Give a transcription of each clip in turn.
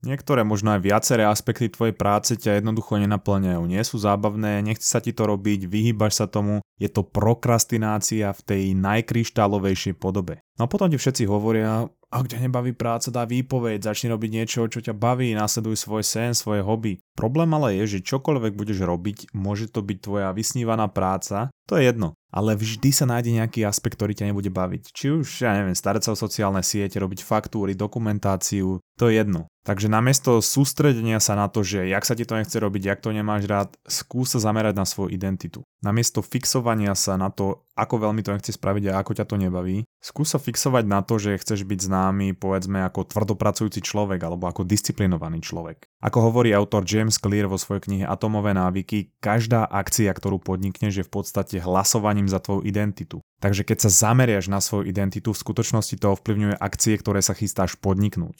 Niektoré, možno aj viaceré aspekty tvojej práce ťa jednoducho nenaplňajú, nie sú zábavné, nechce sa ti to robiť, vyhýbaš sa tomu, je to prokrastinácia v tej najkryštálovejšej podobe. No a potom ti všetci hovoria, ak ťa nebaví práca, dá výpoveď, začni robiť niečo, čo ťa baví, následuj svoj sen, svoje hobby. Problém ale je, že čokoľvek budeš robiť, môže to byť tvoja vysnívaná práca, to je jedno. Ale vždy sa nájde nejaký aspekt, ktorý ťa nebude baviť. Či už, ja neviem, starať sa o sociálne siete, robiť faktúry, dokumentáciu, to je jedno. Takže namiesto sústredenia sa na to, že jak sa ti to nechce robiť, jak to nemáš rád, skús sa zamerať na svoju identitu. Namiesto fixovania sa na to, ako veľmi to nechce spraviť a ako ťa to nebaví, skús sa fixovať na to, že chceš byť známy, povedzme, ako tvrdopracujúci človek alebo ako disciplinovaný človek. Ako hovorí autor James Clear vo svojej knihe Atomové návyky, každá akcia, ktorú podnikneš, je v podstate hlasovaním za tvoju identitu. Takže keď sa zameriaš na svoju identitu, v skutočnosti to ovplyvňuje akcie, ktoré sa chystáš podniknúť.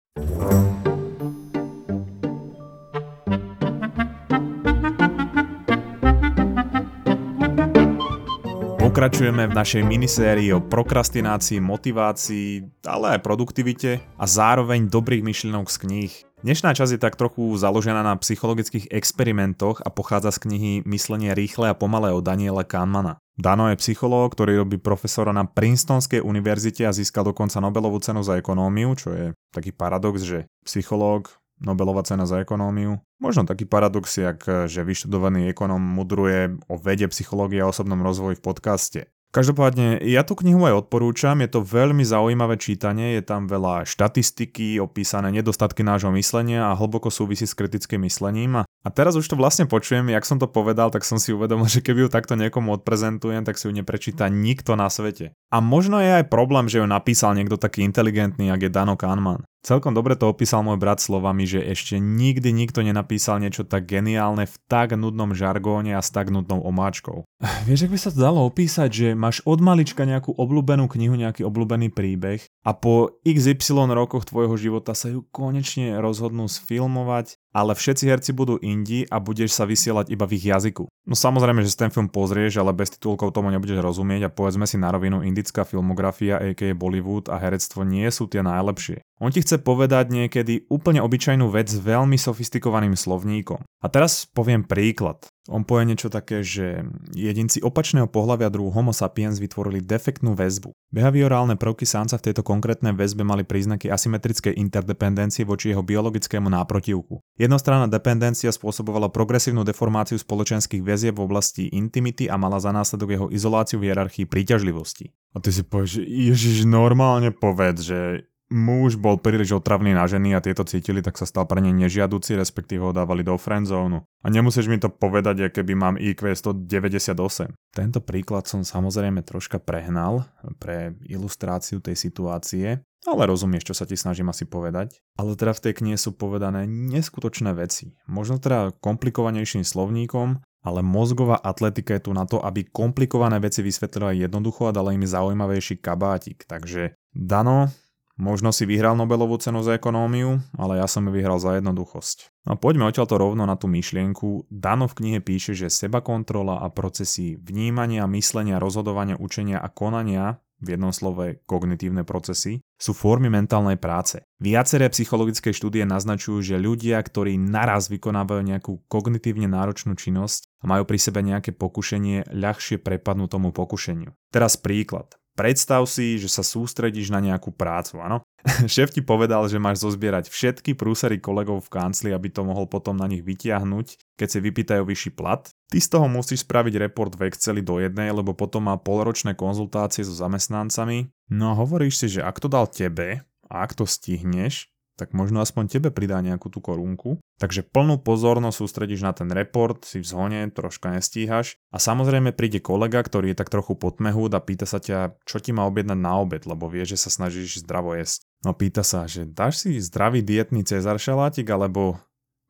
Pokračujeme v našej minisérii o prokrastinácii, motivácii, ale aj produktivite a zároveň dobrých myšlienok z kníh. Dnešná časť je tak trochu založená na psychologických experimentoch a pochádza z knihy Myslenie rýchle a pomalé od Daniela Kahnemana. Dano je psychológ, ktorý robí profesora na Princetonskej univerzite a získal dokonca Nobelovú cenu za ekonómiu, čo je taký paradox, že psychológ, Nobelová cena za ekonómiu. Možno taký paradox, jak, že vyštudovaný ekonóm mudruje o vede, psychológie a osobnom rozvoji v podcaste. Každopádne, ja tú knihu aj odporúčam, je to veľmi zaujímavé čítanie, je tam veľa štatistiky, opísané nedostatky nášho myslenia a hlboko súvisí s kritickým myslením. A teraz už to vlastne počujem, jak som to povedal, tak som si uvedomil, že keby ju takto niekomu odprezentujem, tak si ju neprečíta nikto na svete. A možno je aj problém, že ju napísal niekto taký inteligentný, ak je Dano Kahneman. Celkom dobre to opísal môj brat slovami, že ešte nikdy nikto nenapísal niečo tak geniálne v tak nudnom žargóne a s tak nudnou omáčkou. Vieš, ak by sa to dalo opísať, že máš od malička nejakú obľúbenú knihu, nejaký obľúbený príbeh a po XY rokoch tvojho života sa ju konečne rozhodnú sfilmovať ale všetci herci budú indi a budeš sa vysielať iba v ich jazyku. No samozrejme, že si ten film pozrieš, ale bez titulkov tomu nebudeš rozumieť a povedzme si na rovinu, indická filmografia, a.k.a. Bollywood a herectvo nie sú tie najlepšie. On ti chce povedať niekedy úplne obyčajnú vec s veľmi sofistikovaným slovníkom. A teraz poviem príklad. On povie niečo také, že jedinci opačného pohľavia druhu Homo sapiens vytvorili defektnú väzbu. Behaviorálne prvky sánca v tejto konkrétnej väzbe mali príznaky asymetrickej interdependencie voči jeho biologickému náprotivku. Jednostranná dependencia spôsobovala progresívnu deformáciu spoločenských väzieb v oblasti intimity a mala za následok jeho izoláciu v hierarchii príťažlivosti. A ty si povieš, že Ježiš, normálne povedz, že muž bol príliš otravný na ženy a tieto cítili, tak sa stal pre ne nežiaduci, respektíve ho dávali do friendzónu. A nemusíš mi to povedať, keby mám IQ 198. Tento príklad som samozrejme troška prehnal pre ilustráciu tej situácie, ale rozumieš, čo sa ti snažím asi povedať. Ale teda v tej knihe sú povedané neskutočné veci. Možno teda komplikovanejším slovníkom, ale mozgová atletika je tu na to, aby komplikované veci vysvetlila jednoducho a dala im zaujímavejší kabátik. Takže Dano, možno si vyhral Nobelovú cenu za ekonómiu, ale ja som ju vyhral za jednoduchosť. No poďme odtiaľto rovno na tú myšlienku. Dano v knihe píše, že seba kontrola a procesy vnímania, myslenia, rozhodovania, učenia a konania v jednom slove kognitívne procesy, sú formy mentálnej práce. Viaceré psychologické štúdie naznačujú, že ľudia, ktorí naraz vykonávajú nejakú kognitívne náročnú činnosť a majú pri sebe nejaké pokušenie, ľahšie prepadnú tomu pokušeniu. Teraz príklad. Predstav si, že sa sústredíš na nejakú prácu, áno? Šéf ti povedal, že máš zozbierať všetky prúsery kolegov v kancli, aby to mohol potom na nich vytiahnuť, keď si vypýtajú vyšší plat. Ty z toho musíš spraviť report v Exceli do jednej, lebo potom má polročné konzultácie so zamestnancami. No a hovoríš si, že ak to dal tebe a ak to stihneš, tak možno aspoň tebe pridá nejakú tú korunku. Takže plnú pozornosť sústredíš na ten report, si v zhone, troška nestíhaš a samozrejme príde kolega, ktorý je tak trochu potmehúd a pýta sa ťa, čo ti má objednať na obed, lebo vie, že sa snažíš zdravo jesť. No pýta sa, že dáš si zdravý dietný cezar šalátik alebo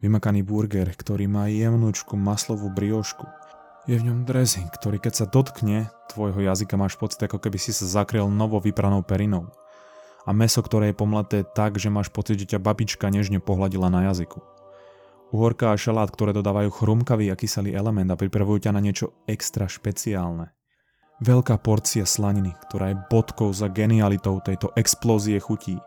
vymakaný burger, ktorý má jemnúčku maslovú briošku. Je v ňom dressing, ktorý keď sa dotkne tvojho jazyka máš pocit, ako keby si sa zakryl novo vypranou perinou a meso, ktoré je pomleté tak, že máš pocit, že ťa babička nežne pohľadila na jazyku. Uhorka a šalát, ktoré dodávajú chrumkavý a kyselý element a pripravujú ťa na niečo extra špeciálne. Veľká porcia slaniny, ktorá je bodkou za genialitou tejto explózie chutí.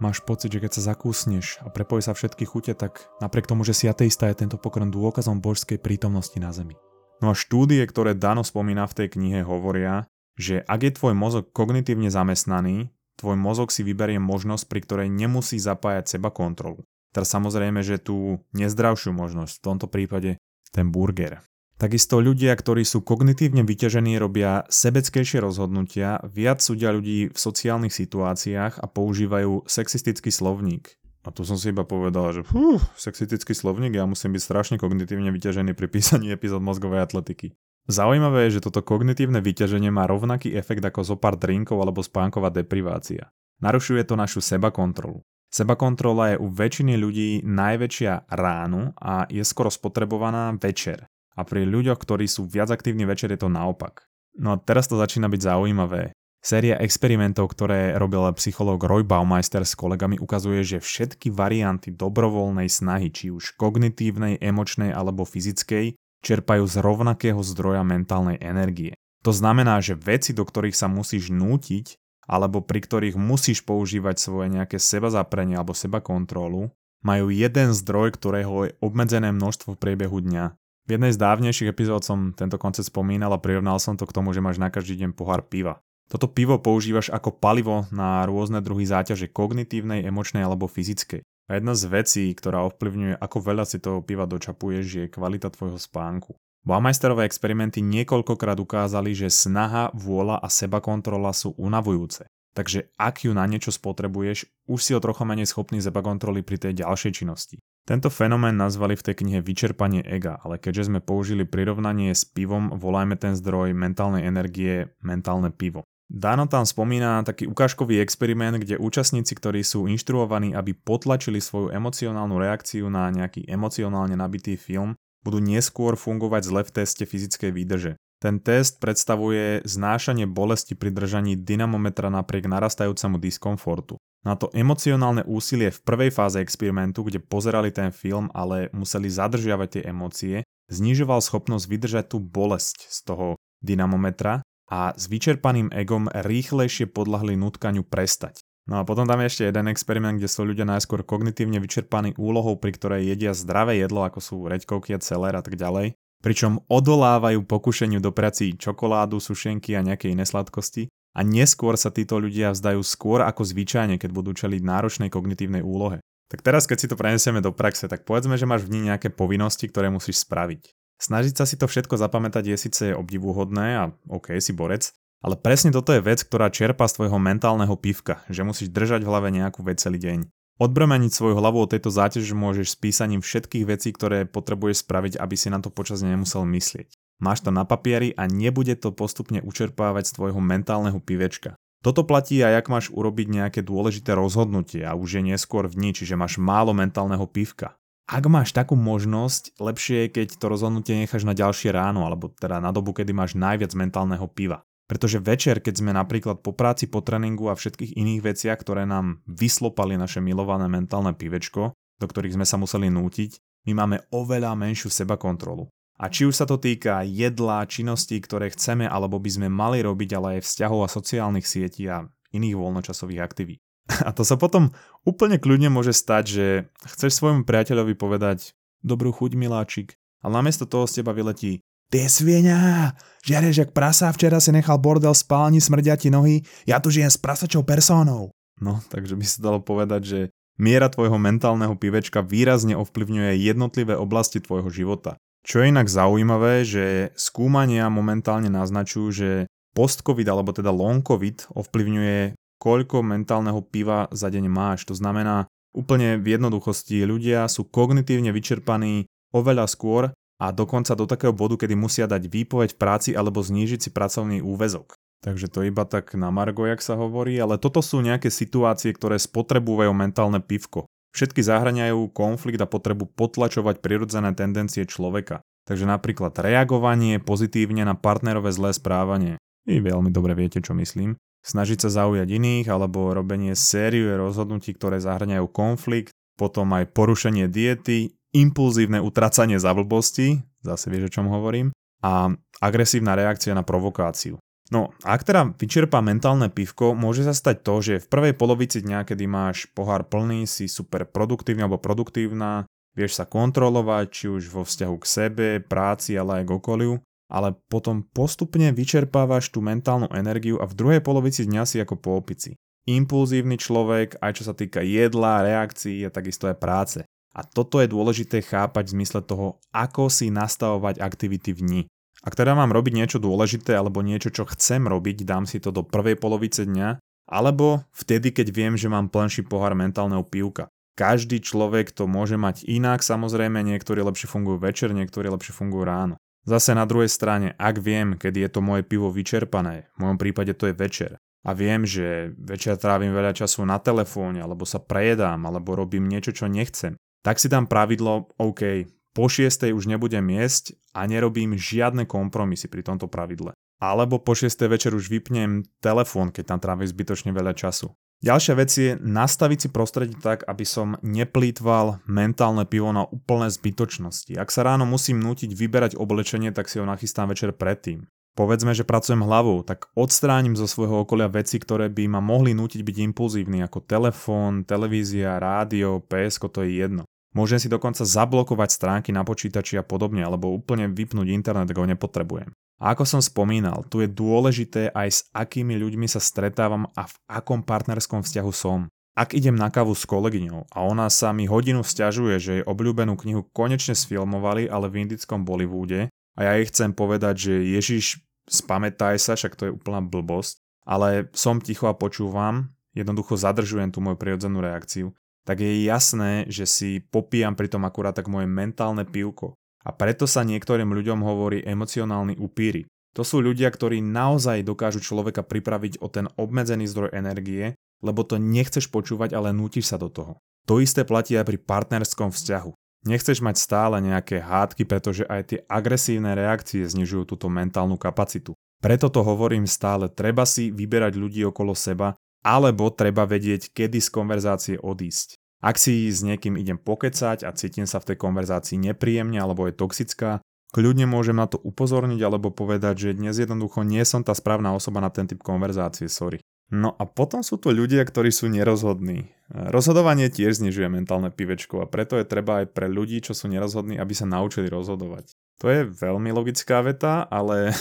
máš pocit, že keď sa zakúsneš a prepojí sa všetky chute, tak napriek tomu, že si ateista, je tento pokrm dôkazom božskej prítomnosti na zemi. No a štúdie, ktoré Dano spomína v tej knihe, hovoria, že ak je tvoj mozog kognitívne zamestnaný, tvoj mozog si vyberie možnosť, pri ktorej nemusí zapájať seba kontrolu. Teraz samozrejme, že tú nezdravšiu možnosť, v tomto prípade ten burger. Takisto ľudia, ktorí sú kognitívne vyťažení, robia sebeckejšie rozhodnutia, viac súdia ľudí v sociálnych situáciách a používajú sexistický slovník. A tu som si iba povedal, že fú, sexistický slovník, ja musím byť strašne kognitívne vyťažený pri písaní epizód mozgovej atletiky. Zaujímavé je, že toto kognitívne vyťaženie má rovnaký efekt ako zo pár drinkov alebo spánková deprivácia. Narušuje to našu sebakontrolu. Sebakontrola je u väčšiny ľudí najväčšia ránu a je skoro spotrebovaná večer. A pri ľuďoch, ktorí sú viac aktívni večer, je to naopak. No a teraz to začína byť zaujímavé. Séria experimentov, ktoré robil psychológ Roy Baumeister s kolegami, ukazuje, že všetky varianty dobrovoľnej snahy, či už kognitívnej, emočnej alebo fyzickej, čerpajú z rovnakého zdroja mentálnej energie. To znamená, že veci, do ktorých sa musíš nútiť, alebo pri ktorých musíš používať svoje nejaké seba zaprenie alebo seba kontrolu, majú jeden zdroj, ktorého je obmedzené množstvo v priebehu dňa. V jednej z dávnejších epizód som tento koncept spomínal a prirovnal som to k tomu, že máš na každý deň pohár piva. Toto pivo používaš ako palivo na rôzne druhy záťaže kognitívnej, emočnej alebo fyzickej. A jedna z vecí, ktorá ovplyvňuje, ako veľa si toho piva dočapuješ, je kvalita tvojho spánku. Baumeisterové experimenty niekoľkokrát ukázali, že snaha, vôľa a sebakontrola sú unavujúce. Takže ak ju na niečo spotrebuješ, už si o trocha menej schopný sebakontroly pri tej ďalšej činnosti. Tento fenomén nazvali v tej knihe vyčerpanie ega, ale keďže sme použili prirovnanie s pivom, volajme ten zdroj mentálnej energie mentálne pivo. Dano tam spomína taký ukážkový experiment, kde účastníci, ktorí sú inštruovaní, aby potlačili svoju emocionálnu reakciu na nejaký emocionálne nabitý film, budú neskôr fungovať zle v teste fyzickej výdrže. Ten test predstavuje znášanie bolesti pri držaní dynamometra napriek narastajúcemu diskomfortu. Na to emocionálne úsilie v prvej fáze experimentu, kde pozerali ten film, ale museli zadržiavať tie emócie, znižoval schopnosť vydržať tú bolesť z toho dynamometra a s vyčerpaným egom rýchlejšie podľahli nutkaniu prestať. No a potom tam je ešte jeden experiment, kde sú ľudia najskôr kognitívne vyčerpaní úlohou, pri ktorej jedia zdravé jedlo, ako sú reďkovky a celer a tak ďalej, pričom odolávajú pokušeniu do prací čokoládu, sušenky a nejaké iné sladkosti a neskôr sa títo ľudia vzdajú skôr ako zvyčajne, keď budú čeliť náročnej kognitívnej úlohe. Tak teraz, keď si to prenesieme do praxe, tak povedzme, že máš v ní nejaké povinnosti, ktoré musíš spraviť. Snažiť sa si to všetko zapamätať je síce obdivuhodné a OK, si borec, ale presne toto je vec, ktorá čerpa z tvojho mentálneho pivka, že musíš držať v hlave nejakú vec celý deň. Odbremeniť svoju hlavu od tejto záťaže môžeš s písaním všetkých vecí, ktoré potrebuješ spraviť, aby si na to počas nemusel myslieť. Máš to na papieri a nebude to postupne učerpávať z tvojho mentálneho pivečka. Toto platí aj ak máš urobiť nejaké dôležité rozhodnutie a už je neskôr v dni, čiže máš málo mentálneho pivka. Ak máš takú možnosť, lepšie je, keď to rozhodnutie necháš na ďalšie ráno, alebo teda na dobu, kedy máš najviac mentálneho piva. Pretože večer, keď sme napríklad po práci, po tréningu a všetkých iných veciach, ktoré nám vyslopali naše milované mentálne pivečko, do ktorých sme sa museli nútiť, my máme oveľa menšiu seba kontrolu. A či už sa to týka jedla, činností, ktoré chceme alebo by sme mali robiť, ale aj vzťahov a sociálnych sietí a iných voľnočasových aktivít. A to sa potom úplne kľudne môže stať, že chceš svojmu priateľovi povedať dobrú chuť miláčik, ale namiesto toho z teba vyletí Ty svieňa, žereš jak prasa, včera si nechal bordel spálni, smrdia ti nohy, ja tu žijem s prasačou persónou. No, takže by sa dalo povedať, že miera tvojho mentálneho pivečka výrazne ovplyvňuje jednotlivé oblasti tvojho života. Čo je inak zaujímavé, že skúmania momentálne naznačujú, že post-covid alebo teda long-covid ovplyvňuje koľko mentálneho piva za deň máš. To znamená, úplne v jednoduchosti ľudia sú kognitívne vyčerpaní oveľa skôr a dokonca do takého bodu, kedy musia dať výpoveď v práci alebo znížiť si pracovný úvezok. Takže to iba tak na margo, jak sa hovorí, ale toto sú nejaké situácie, ktoré spotrebujú mentálne pivko. Všetky zahraniajú konflikt a potrebu potlačovať prirodzené tendencie človeka. Takže napríklad reagovanie pozitívne na partnerové zlé správanie. Vy veľmi dobre viete, čo myslím snažiť sa zaujať iných alebo robenie série rozhodnutí, ktoré zahrňajú konflikt, potom aj porušenie diety, impulzívne utracanie za blbosti, zase vieš, o čom hovorím, a agresívna reakcia na provokáciu. No, ak teda vyčerpá mentálne pivko, môže sa stať to, že v prvej polovici dňa, kedy máš pohár plný, si super produktívny alebo produktívna, vieš sa kontrolovať, či už vo vzťahu k sebe, práci, ale aj k okoliu, ale potom postupne vyčerpávaš tú mentálnu energiu a v druhej polovici dňa si ako po opici. Impulzívny človek, aj čo sa týka jedla, reakcií a takisto aj práce. A toto je dôležité chápať v zmysle toho, ako si nastavovať aktivity v dni. Ak teda mám robiť niečo dôležité alebo niečo, čo chcem robiť, dám si to do prvej polovice dňa, alebo vtedy, keď viem, že mám plnší pohár mentálneho pivka. Každý človek to môže mať inak, samozrejme, niektorí lepšie fungujú večer, niektorí lepšie fungujú ráno. Zase na druhej strane, ak viem, kedy je to moje pivo vyčerpané, v mojom prípade to je večer, a viem, že večer trávim veľa času na telefóne, alebo sa prejedám, alebo robím niečo, čo nechcem, tak si dám pravidlo, OK, po šiestej už nebudem jesť a nerobím žiadne kompromisy pri tomto pravidle. Alebo po šiestej večer už vypnem telefón, keď tam trávim zbytočne veľa času. Ďalšia vec je nastaviť si prostredie tak, aby som neplýtval mentálne pivo na úplné zbytočnosti. Ak sa ráno musím nútiť vyberať oblečenie, tak si ho nachystám večer predtým. Povedzme, že pracujem hlavou, tak odstránim zo svojho okolia veci, ktoré by ma mohli nútiť byť impulzívny, ako telefón, televízia, rádio, PSK, to je jedno. Môžem si dokonca zablokovať stránky na počítači a podobne, alebo úplne vypnúť internet, ak ho nepotrebujem. A ako som spomínal, tu je dôležité aj s akými ľuďmi sa stretávam a v akom partnerskom vzťahu som. Ak idem na kávu s kolegyňou a ona sa mi hodinu stiažuje, že jej obľúbenú knihu konečne sfilmovali, ale v indickom Bollywoode a ja jej chcem povedať, že Ježiš, spamätaj sa, však to je úplná blbosť, ale som ticho a počúvam, jednoducho zadržujem tú moju prirodzenú reakciu, tak je jasné, že si popíjam pritom akurát tak moje mentálne pivko. A preto sa niektorým ľuďom hovorí emocionálni upíry. To sú ľudia, ktorí naozaj dokážu človeka pripraviť o ten obmedzený zdroj energie, lebo to nechceš počúvať, ale nútiš sa do toho. To isté platí aj pri partnerskom vzťahu. Nechceš mať stále nejaké hádky, pretože aj tie agresívne reakcie znižujú túto mentálnu kapacitu. Preto to hovorím stále, treba si vyberať ľudí okolo seba, alebo treba vedieť, kedy z konverzácie odísť. Ak si s niekým idem pokecať a cítim sa v tej konverzácii nepríjemne alebo je toxická, kľudne môžem na to upozorniť alebo povedať, že dnes jednoducho nie som tá správna osoba na ten typ konverzácie, sorry. No a potom sú to ľudia, ktorí sú nerozhodní. Rozhodovanie tiež znižuje mentálne pivečko a preto je treba aj pre ľudí, čo sú nerozhodní, aby sa naučili rozhodovať. To je veľmi logická veta, ale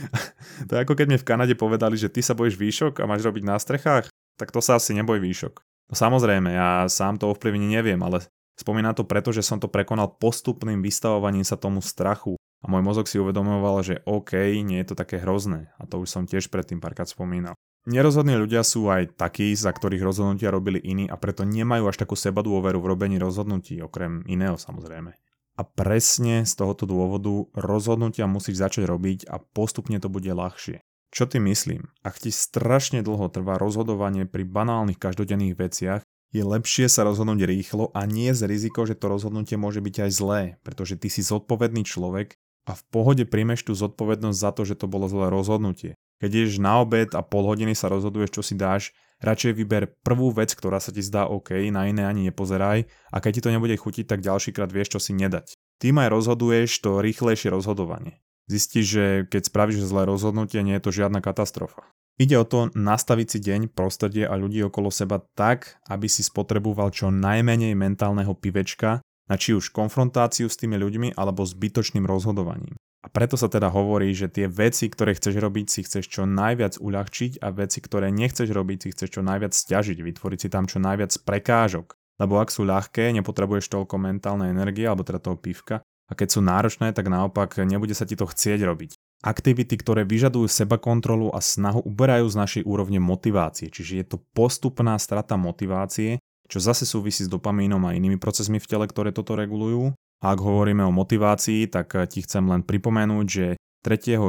to je ako keď mi v Kanade povedali, že ty sa bojíš výšok a máš robiť na strechách, tak to sa asi neboj výšok. No samozrejme, ja sám to ovplyvniť neviem, ale spomínam to preto, že som to prekonal postupným vystavovaním sa tomu strachu a môj mozog si uvedomoval, že OK, nie je to také hrozné a to už som tiež predtým párkrát spomínal. Nerozhodní ľudia sú aj takí, za ktorých rozhodnutia robili iní a preto nemajú až takú seba dôveru v robení rozhodnutí, okrem iného samozrejme. A presne z tohoto dôvodu rozhodnutia musíš začať robiť a postupne to bude ľahšie. Čo ty myslím? Ak ti strašne dlho trvá rozhodovanie pri banálnych každodenných veciach, je lepšie sa rozhodnúť rýchlo a nie z riziko, že to rozhodnutie môže byť aj zlé, pretože ty si zodpovedný človek a v pohode príjmeš tú zodpovednosť za to, že to bolo zlé rozhodnutie. Keď ješ na obed a pol hodiny sa rozhoduješ, čo si dáš, radšej vyber prvú vec, ktorá sa ti zdá OK, na iné ani nepozeraj a keď ti to nebude chutiť, tak ďalšíkrát vieš, čo si nedať. Tým aj rozhoduješ to rýchlejšie rozhodovanie. Zistíš, že keď spravíš zlé rozhodnutie, nie je to žiadna katastrofa. Ide o to nastaviť si deň, prostredie a ľudí okolo seba tak, aby si spotreboval čo najmenej mentálneho pivečka na či už konfrontáciu s tými ľuďmi alebo zbytočným rozhodovaním. A preto sa teda hovorí, že tie veci, ktoré chceš robiť, si chceš čo najviac uľahčiť a veci, ktoré nechceš robiť, si chceš čo najviac stiažiť, vytvoriť si tam čo najviac prekážok. Lebo ak sú ľahké, nepotrebuješ toľko mentálnej energie, alebo teda toho pivka, a keď sú náročné, tak naopak nebude sa ti to chcieť robiť. Aktivity, ktoré vyžadujú seba kontrolu a snahu, uberajú z našej úrovne motivácie, čiže je to postupná strata motivácie, čo zase súvisí s dopamínom a inými procesmi v tele, ktoré toto regulujú a ak hovoríme o motivácii, tak ti chcem len pripomenúť, že 3.4.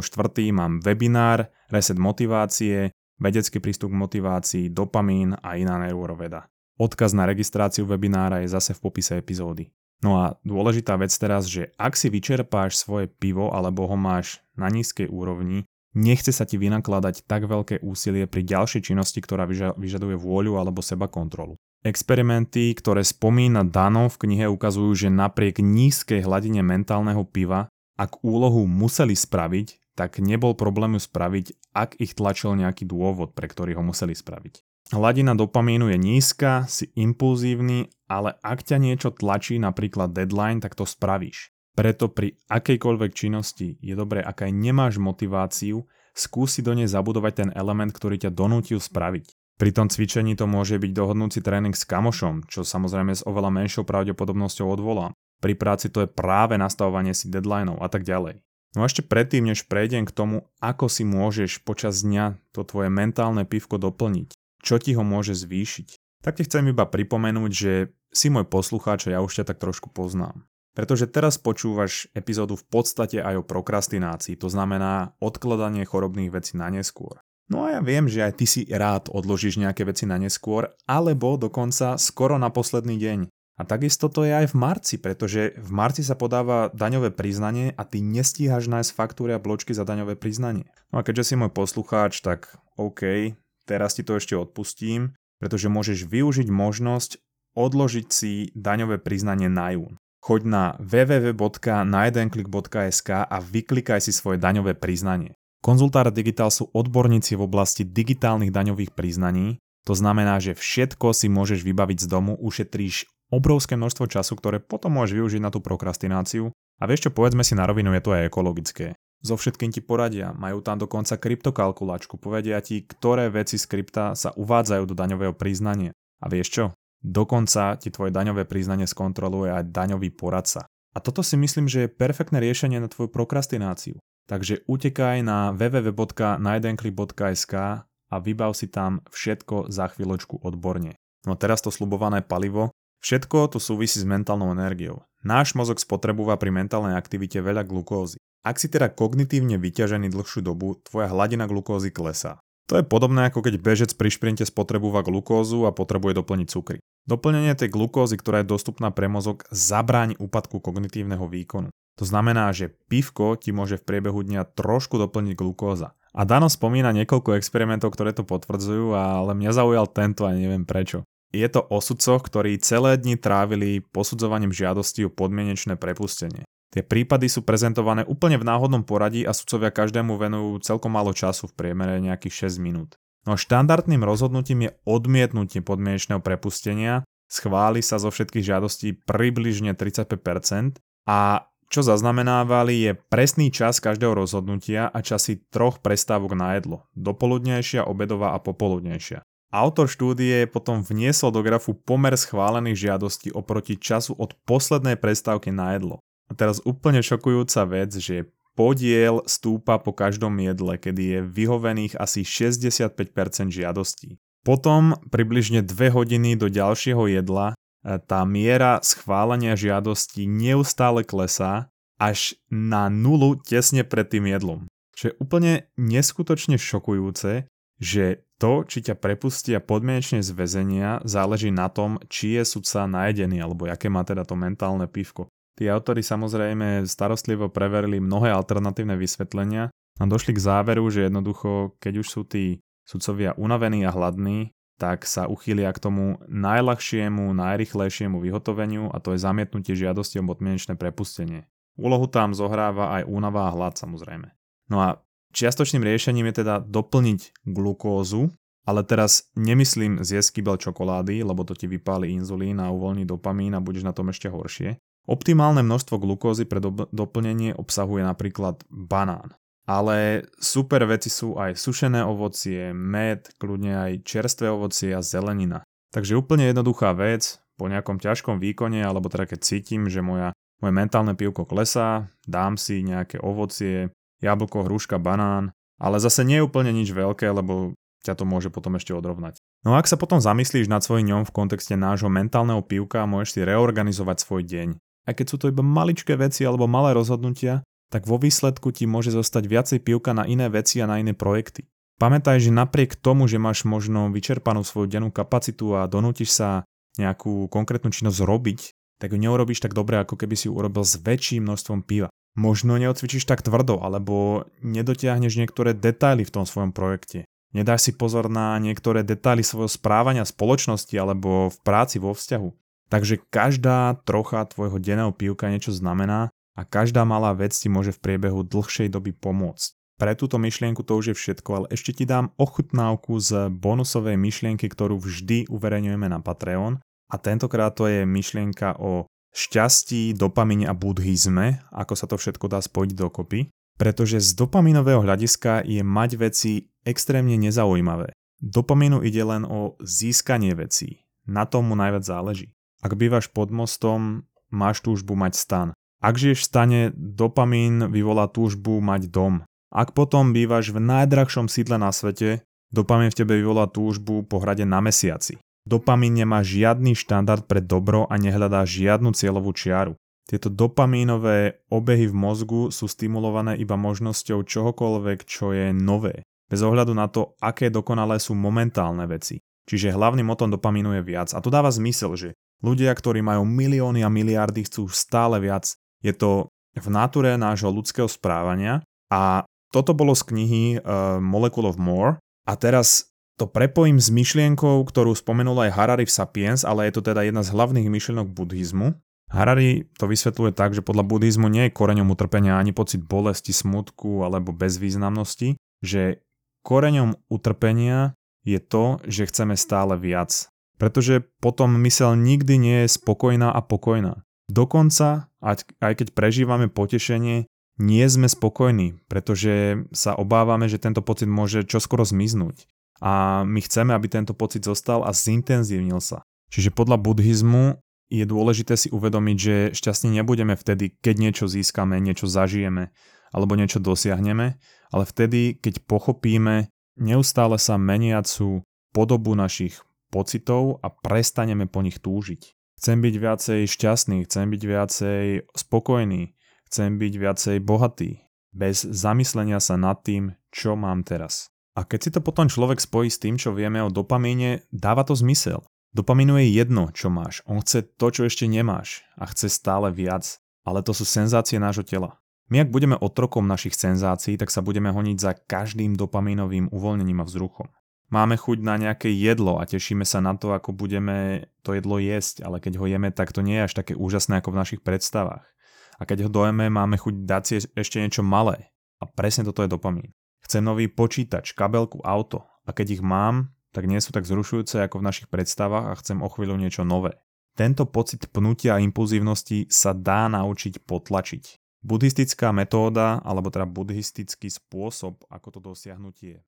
mám webinár Reset motivácie, vedecký prístup k motivácii, dopamín a iná neuroveda. Odkaz na registráciu webinára je zase v popise epizódy. No a dôležitá vec teraz, že ak si vyčerpáš svoje pivo alebo ho máš na nízkej úrovni, nechce sa ti vynakladať tak veľké úsilie pri ďalšej činnosti, ktorá vyžaduje vôľu alebo seba kontrolu. Experimenty, ktoré spomína Dano v knihe ukazujú, že napriek nízkej hladine mentálneho piva, ak úlohu museli spraviť, tak nebol problém ju spraviť, ak ich tlačil nejaký dôvod, pre ktorý ho museli spraviť. Hladina dopamínu je nízka, si impulzívny, ale ak ťa niečo tlačí, napríklad deadline, tak to spravíš. Preto pri akejkoľvek činnosti je dobré, ak aj nemáš motiváciu, skúsi do nej zabudovať ten element, ktorý ťa donútil spraviť. Pri tom cvičení to môže byť dohodnúci tréning s kamošom, čo samozrejme s oveľa menšou pravdepodobnosťou odvolám. Pri práci to je práve nastavovanie si deadlineov a tak ďalej. No a ešte predtým, než prejdem k tomu, ako si môžeš počas dňa to tvoje mentálne pivko doplniť, čo ti ho môže zvýšiť, tak ti chcem iba pripomenúť, že si môj poslucháč a ja už ťa tak trošku poznám. Pretože teraz počúvaš epizódu v podstate aj o prokrastinácii, to znamená odkladanie chorobných vecí na neskôr. No a ja viem, že aj ty si rád odložíš nejaké veci na neskôr, alebo dokonca skoro na posledný deň. A takisto to je aj v marci, pretože v marci sa podáva daňové priznanie a ty nestíhaš nájsť faktúry a bločky za daňové priznanie. No a keďže si môj poslucháč, tak OK, teraz ti to ešte odpustím, pretože môžeš využiť možnosť odložiť si daňové priznanie na jún. Choď na www.najedenklik.sk a vyklikaj si svoje daňové priznanie. Konzultára Digital sú odborníci v oblasti digitálnych daňových priznaní, to znamená, že všetko si môžeš vybaviť z domu, ušetríš obrovské množstvo času, ktoré potom môžeš využiť na tú prokrastináciu. A vieš čo, povedzme si na rovinu, je to aj ekologické. So všetkým ti poradia, majú tam dokonca kryptokalkulačku, povedia ti, ktoré veci z krypta sa uvádzajú do daňového priznania. A vieš čo? Dokonca ti tvoje daňové priznanie skontroluje aj daňový poradca. A toto si myslím, že je perfektné riešenie na tvoju prokrastináciu. Takže utekaj na www.najedenklik.sk a vybav si tam všetko za chvíľočku odborne. No teraz to slubované palivo Všetko to súvisí s mentálnou energiou. Náš mozog spotrebúva pri mentálnej aktivite veľa glukózy. Ak si teda kognitívne vyťažený dlhšiu dobu, tvoja hladina glukózy klesá. To je podobné ako keď bežec pri šprinte spotrebúva glukózu a potrebuje doplniť cukry. Doplnenie tej glukózy, ktorá je dostupná pre mozog, zabráni úpadku kognitívneho výkonu. To znamená, že pivko ti môže v priebehu dňa trošku doplniť glukóza. A Dano spomína niekoľko experimentov, ktoré to potvrdzujú, ale mňa zaujal tento a neviem prečo. Je to o sudcoch, ktorí celé dni trávili posudzovaním žiadosti o podmienečné prepustenie. Tie prípady sú prezentované úplne v náhodnom poradí a sudcovia každému venujú celkom málo času v priemere nejakých 6 minút. No štandardným rozhodnutím je odmietnutie podmienečného prepustenia, schváli sa zo všetkých žiadostí približne 35% a čo zaznamenávali je presný čas každého rozhodnutia a časy troch prestávok na jedlo, dopoludnejšia, obedová a popoludnejšia. Autor štúdie potom vniesol do grafu pomer schválených žiadostí oproti času od poslednej prestávky na jedlo. A teraz úplne šokujúca vec, že podiel stúpa po každom jedle, kedy je vyhovených asi 65% žiadostí. Potom približne 2 hodiny do ďalšieho jedla e, tá miera schválenia žiadosti neustále klesá až na nulu tesne pred tým jedlom. Čo je úplne neskutočne šokujúce, že to, či ťa prepustia podmienečne z väzenia, záleží na tom, či je sudca najedený, alebo aké má teda to mentálne pivko. Tí autori samozrejme starostlivo preverili mnohé alternatívne vysvetlenia a došli k záveru, že jednoducho, keď už sú tí sudcovia unavení a hladní, tak sa uchýlia k tomu najľahšiemu, najrychlejšiemu vyhotoveniu a to je zamietnutie žiadosti o podmienečné prepustenie. Úlohu tam zohráva aj únava a hlad samozrejme. No a Čiastočným riešením je teda doplniť glukózu, ale teraz nemyslím zjesť kybel čokolády, lebo to ti vypáli inzulín a uvoľní dopamín a budeš na tom ešte horšie. Optimálne množstvo glukózy pre do- doplnenie obsahuje napríklad banán. Ale super veci sú aj sušené ovocie, med, kľudne aj čerstvé ovocie a zelenina. Takže úplne jednoduchá vec, po nejakom ťažkom výkone, alebo teda keď cítim, že moja, moje mentálne pivko klesá, dám si nejaké ovocie, jablko, hruška, banán, ale zase nie je úplne nič veľké, lebo ťa to môže potom ešte odrovnať. No a ak sa potom zamyslíš nad svojím ňom v kontexte nášho mentálneho pivka, môžeš si reorganizovať svoj deň. Aj keď sú to iba maličké veci alebo malé rozhodnutia, tak vo výsledku ti môže zostať viacej pivka na iné veci a na iné projekty. Pamätaj, že napriek tomu, že máš možno vyčerpanú svoju dennú kapacitu a donútiš sa nejakú konkrétnu činnosť robiť, tak ju neurobíš tak dobre, ako keby si ju urobil s väčším množstvom piva možno neodcvičíš tak tvrdo, alebo nedotiahneš niektoré detaily v tom svojom projekte. Nedáš si pozor na niektoré detaily svojho správania spoločnosti alebo v práci vo vzťahu. Takže každá trocha tvojho denného pivka niečo znamená a každá malá vec ti môže v priebehu dlhšej doby pomôcť. Pre túto myšlienku to už je všetko, ale ešte ti dám ochutnávku z bonusovej myšlienky, ktorú vždy uverejňujeme na Patreon. A tentokrát to je myšlienka o šťastí, dopamine a buddhizme, ako sa to všetko dá spojiť dokopy. Pretože z dopaminového hľadiska je mať veci extrémne nezaujímavé. Dopamínu ide len o získanie vecí. Na tom mu najviac záleží. Ak bývaš pod mostom, máš túžbu mať stan. Ak žiješ v stane, dopamín vyvolá túžbu mať dom. Ak potom bývaš v najdrahšom sídle na svete, dopamín v tebe vyvolá túžbu po hrade na mesiaci. Dopamín nemá žiadny štandard pre dobro a nehľadá žiadnu cieľovú čiaru. Tieto dopamínové obehy v mozgu sú stimulované iba možnosťou čohokoľvek, čo je nové, bez ohľadu na to, aké dokonalé sú momentálne veci. Čiže hlavným motom dopamínu je viac. A to dáva zmysel, že ľudia, ktorí majú milióny a miliardy, chcú stále viac. Je to v náture nášho ľudského správania a toto bolo z knihy uh, Molecule of More a teraz to prepojím s myšlienkou, ktorú spomenul aj Harari v Sapiens, ale je to teda jedna z hlavných myšlienok buddhizmu. Harari to vysvetľuje tak, že podľa buddhizmu nie je koreňom utrpenia ani pocit bolesti, smutku alebo bezvýznamnosti, že koreňom utrpenia je to, že chceme stále viac. Pretože potom mysel nikdy nie je spokojná a pokojná. Dokonca, aj keď prežívame potešenie, nie sme spokojní, pretože sa obávame, že tento pocit môže čoskoro zmiznúť. A my chceme, aby tento pocit zostal a zintenzívnil sa. Čiže podľa buddhizmu je dôležité si uvedomiť, že šťastní nebudeme vtedy, keď niečo získame, niečo zažijeme alebo niečo dosiahneme, ale vtedy, keď pochopíme neustále sa meniacu podobu našich pocitov a prestaneme po nich túžiť. Chcem byť viacej šťastný, chcem byť viacej spokojný, Chcem byť viacej bohatý, bez zamyslenia sa nad tým, čo mám teraz. A keď si to potom človek spojí s tým, čo vieme o dopamíne, dáva to zmysel. Dopamínu je jedno, čo máš. On chce to, čo ešte nemáš a chce stále viac. Ale to sú senzácie nášho tela. My ak budeme otrokom našich senzácií, tak sa budeme honiť za každým dopamínovým uvoľnením a vzruchom. Máme chuť na nejaké jedlo a tešíme sa na to, ako budeme to jedlo jesť, ale keď ho jeme, tak to nie je až také úžasné ako v našich predstavách a keď ho dojeme, máme chuť dať si ešte niečo malé. A presne toto je dopamín. Chcem nový počítač, kabelku, auto a keď ich mám, tak nie sú tak zrušujúce ako v našich predstavách a chcem o chvíľu niečo nové. Tento pocit pnutia a impulzívnosti sa dá naučiť potlačiť. Buddhistická metóda, alebo teda buddhistický spôsob, ako to dosiahnuť je.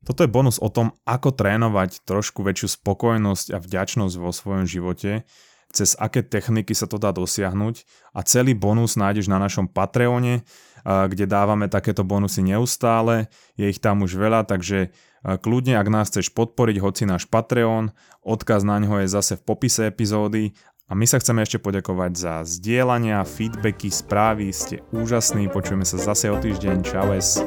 Toto je bonus o tom, ako trénovať trošku väčšiu spokojnosť a vďačnosť vo svojom živote, cez aké techniky sa to dá dosiahnuť a celý bonus nájdeš na našom Patreone, kde dávame takéto bonusy neustále, je ich tam už veľa, takže kľudne, ak nás chceš podporiť, hoci náš Patreon, odkaz na ňo je zase v popise epizódy. A my sa chceme ešte poďakovať za zdieľania, feedbacky, správy, ste úžasní, počujeme sa zase o týždeň, čaues.